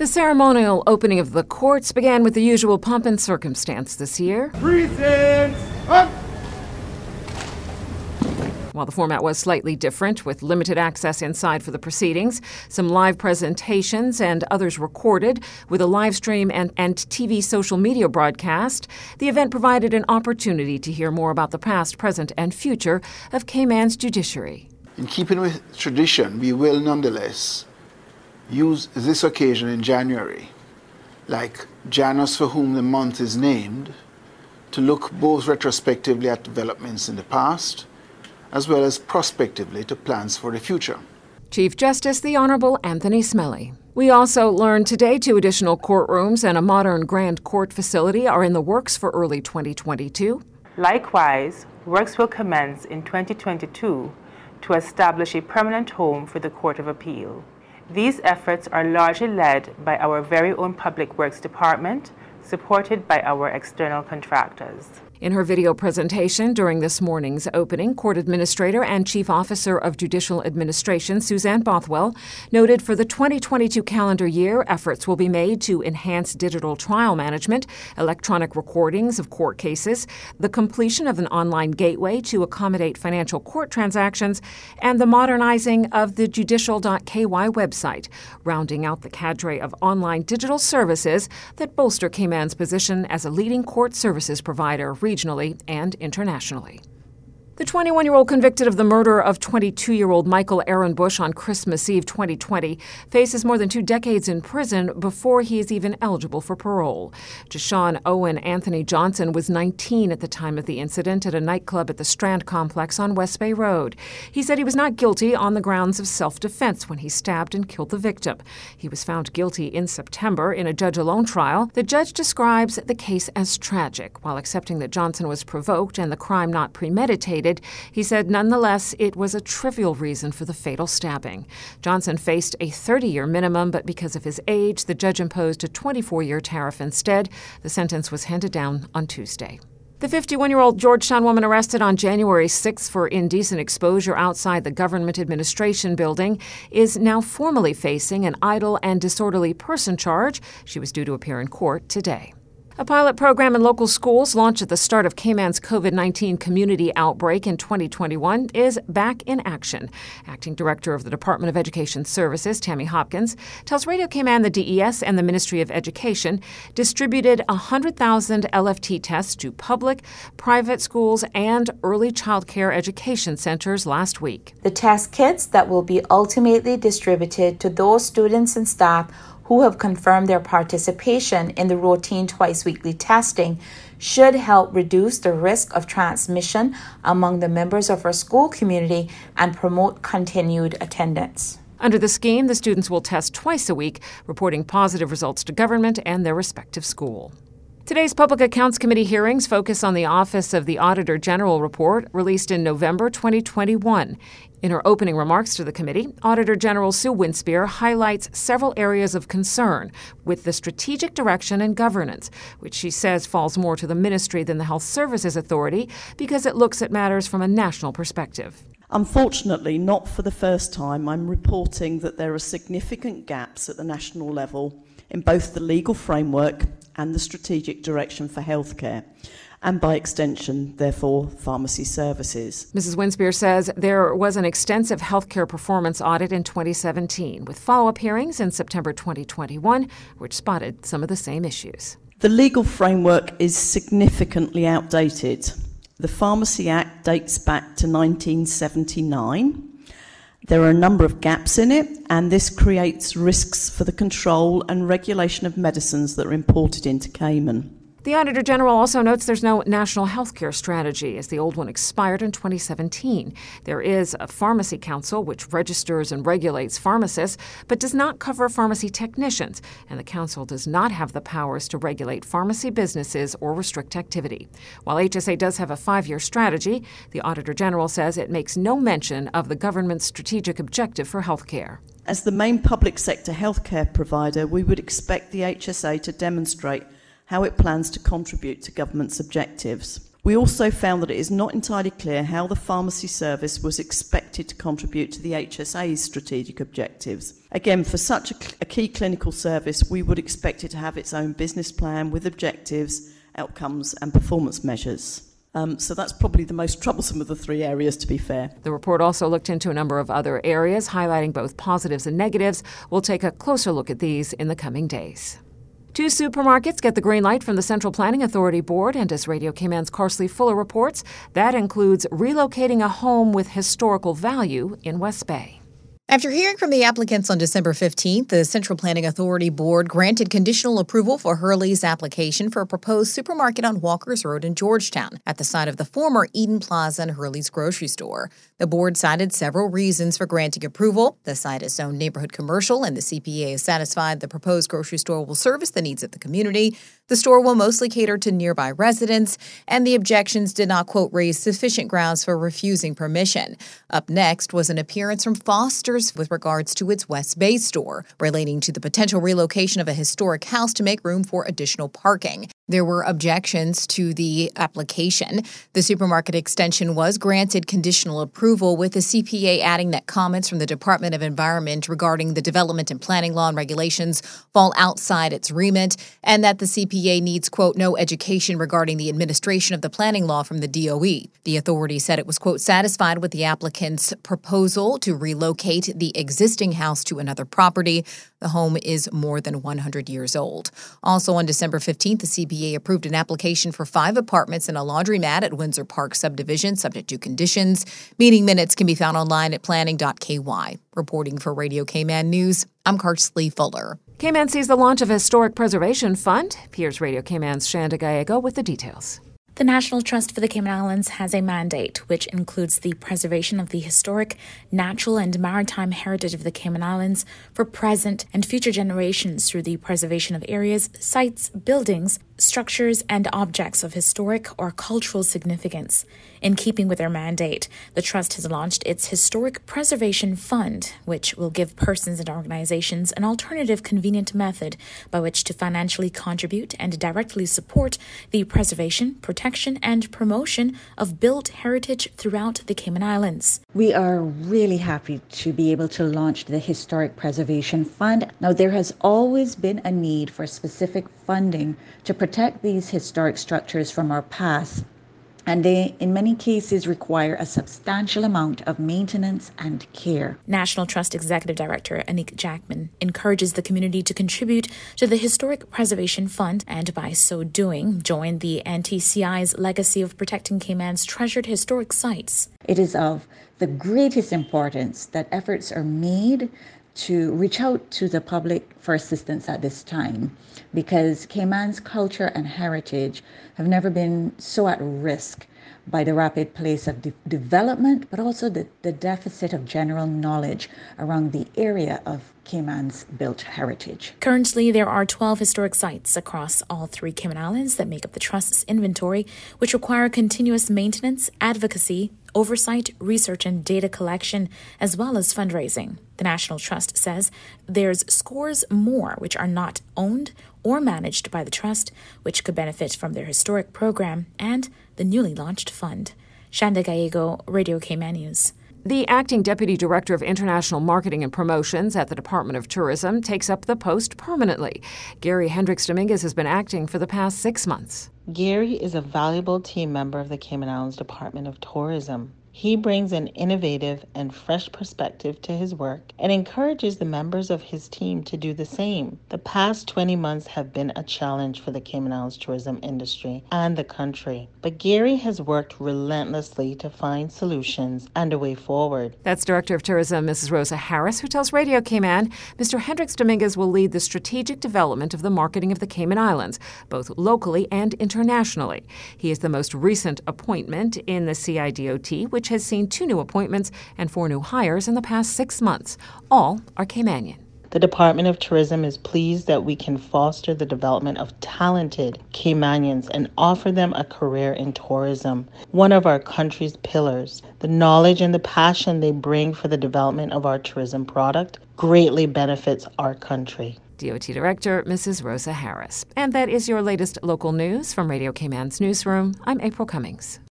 The ceremonial opening of the courts began with the usual pomp and circumstance this year. Presents up. While the format was slightly different, with limited access inside for the proceedings, some live presentations and others recorded, with a live stream and, and TV social media broadcast, the event provided an opportunity to hear more about the past, present, and future of Cayman's judiciary. In keeping with tradition, we will nonetheless use this occasion in January, like Janus for whom the month is named, to look both retrospectively at developments in the past as well as prospectively to plans for the future. Chief Justice the Honorable Anthony Smellie. We also learned today two additional courtrooms and a modern Grand Court facility are in the works for early 2022. Likewise, works will commence in 2022 to establish a permanent home for the Court of Appeal. These efforts are largely led by our very own Public Works Department, supported by our external contractors. In her video presentation during this morning's opening, Court Administrator and Chief Officer of Judicial Administration Suzanne Bothwell noted for the 2022 calendar year, efforts will be made to enhance digital trial management, electronic recordings of court cases, the completion of an online gateway to accommodate financial court transactions, and the modernizing of the judicial.ky website, rounding out the cadre of online digital services that bolster Cayman's position as a leading court services provider regionally and internationally. The 21 year old convicted of the murder of 22 year old Michael Aaron Bush on Christmas Eve 2020 faces more than two decades in prison before he is even eligible for parole. Jashawn Owen Anthony Johnson was 19 at the time of the incident at a nightclub at the Strand complex on West Bay Road. He said he was not guilty on the grounds of self defense when he stabbed and killed the victim. He was found guilty in September in a judge alone trial. The judge describes the case as tragic, while accepting that Johnson was provoked and the crime not premeditated he said nonetheless it was a trivial reason for the fatal stabbing. Johnson faced a 30 year minimum, but because of his age, the judge imposed a 24 year tariff instead. The sentence was handed down on Tuesday. The 51 year old Georgetown woman arrested on January 6 for indecent exposure outside the government administration building is now formally facing an idle and disorderly person charge. She was due to appear in court today. A pilot program in local schools launched at the start of Cayman's COVID 19 community outbreak in 2021 is back in action. Acting Director of the Department of Education Services, Tammy Hopkins, tells Radio Cayman the DES and the Ministry of Education distributed 100,000 LFT tests to public, private schools, and early child care education centers last week. The test kits that will be ultimately distributed to those students and staff who have confirmed their participation in the routine twice weekly testing should help reduce the risk of transmission among the members of our school community and promote continued attendance. Under the scheme, the students will test twice a week, reporting positive results to government and their respective school. Today's Public Accounts Committee hearings focus on the Office of the Auditor General report released in November 2021. In her opening remarks to the committee, Auditor General Sue Winspear highlights several areas of concern with the strategic direction and governance, which she says falls more to the ministry than the Health Services Authority because it looks at matters from a national perspective. Unfortunately, not for the first time, I'm reporting that there are significant gaps at the national level in both the legal framework and the strategic direction for healthcare and by extension, therefore, pharmacy services. Mrs. Winspear says there was an extensive healthcare performance audit in 2017, with follow up hearings in September 2021, which spotted some of the same issues. The legal framework is significantly outdated. The Pharmacy Act dates back to 1979. There are a number of gaps in it, and this creates risks for the control and regulation of medicines that are imported into Cayman. The Auditor General also notes there's no national health care strategy, as the old one expired in 2017. There is a pharmacy council which registers and regulates pharmacists, but does not cover pharmacy technicians, and the council does not have the powers to regulate pharmacy businesses or restrict activity. While HSA does have a five year strategy, the Auditor General says it makes no mention of the government's strategic objective for health care. As the main public sector healthcare provider, we would expect the HSA to demonstrate how it plans to contribute to government's objectives. We also found that it is not entirely clear how the pharmacy service was expected to contribute to the HSA's strategic objectives. Again, for such a, a, key clinical service, we would expect it to have its own business plan with objectives, outcomes, and performance measures. Um, so that's probably the most troublesome of the three areas, to be fair. The report also looked into a number of other areas, highlighting both positives and negatives. We'll take a closer look at these in the coming days. Two supermarkets get the green light from the Central Planning Authority Board, and as Radio Cayman's Carsley Fuller reports, that includes relocating a home with historical value in West Bay. After hearing from the applicants on December 15th, the Central Planning Authority Board granted conditional approval for Hurley's application for a proposed supermarket on Walkers Road in Georgetown at the site of the former Eden Plaza and Hurley's grocery store. The board cited several reasons for granting approval. The site is zoned neighborhood commercial, and the CPA is satisfied the proposed grocery store will service the needs of the community. The store will mostly cater to nearby residents, and the objections did not, quote, raise sufficient grounds for refusing permission. Up next was an appearance from Foster's with regards to its West Bay store, relating to the potential relocation of a historic house to make room for additional parking. There were objections to the application. The supermarket extension was granted conditional approval, with the CPA adding that comments from the Department of Environment regarding the development and planning law and regulations fall outside its remit, and that the CPA needs, quote, no education regarding the administration of the planning law from the DOE. The authority said it was, quote, satisfied with the applicant's proposal to relocate the existing house to another property. The home is more than 100 years old. Also on December 15th, the CPA approved an application for five apartments and a laundromat at Windsor Park subdivision, subject to conditions. Meeting minutes can be found online at planning.ky. Reporting for Radio Cayman News, I'm Carsley Fuller. Cayman sees the launch of a historic preservation fund. Here's Radio Cayman's Shanda Gallego with the details. The National Trust for the Cayman Islands has a mandate which includes the preservation of the historic, natural, and maritime heritage of the Cayman Islands for present and future generations through the preservation of areas, sites, buildings, structures, and objects of historic or cultural significance. In keeping with their mandate, the Trust has launched its Historic Preservation Fund, which will give persons and organizations an alternative, convenient method by which to financially contribute and directly support the preservation, protection, and promotion of built heritage throughout the Cayman Islands. We are really happy to be able to launch the Historic Preservation Fund. Now, there has always been a need for specific funding to protect these historic structures from our past and they, in many cases, require a substantial amount of maintenance and care. National Trust Executive Director Anik Jackman encourages the community to contribute to the Historic Preservation Fund and, by so doing, join the NTCI's legacy of protecting Cayman's treasured historic sites. It is of the greatest importance that efforts are made to reach out to the public for assistance at this time because Cayman's culture and heritage have never been so at risk by the rapid pace of de- development, but also the, the deficit of general knowledge around the area of Cayman's built heritage. Currently, there are 12 historic sites across all three Cayman Islands that make up the Trust's inventory, which require continuous maintenance, advocacy, oversight, research, and data collection, as well as fundraising. The National Trust says there's scores more which are not owned or managed by the Trust, which could benefit from their historic program and the newly launched fund. Shanda Gallego, Radio Cayman News. The acting deputy director of international marketing and promotions at the Department of Tourism takes up the post permanently. Gary Hendricks Dominguez has been acting for the past six months. Gary is a valuable team member of the Cayman Islands Department of Tourism. He brings an innovative and fresh perspective to his work and encourages the members of his team to do the same. The past 20 months have been a challenge for the Cayman Islands tourism industry and the country, but Gary has worked relentlessly to find solutions and a way forward. That's Director of Tourism Mrs. Rosa Harris, who tells Radio Cayman Mr. Hendricks Dominguez will lead the strategic development of the marketing of the Cayman Islands, both locally and internationally. He is the most recent appointment in the CIDOT, which has seen two new appointments and four new hires in the past six months. All are Caymanian. The Department of Tourism is pleased that we can foster the development of talented Caymanians and offer them a career in tourism, one of our country's pillars. The knowledge and the passion they bring for the development of our tourism product greatly benefits our country. DOT Director Mrs. Rosa Harris. And that is your latest local news from Radio Cayman's newsroom. I'm April Cummings.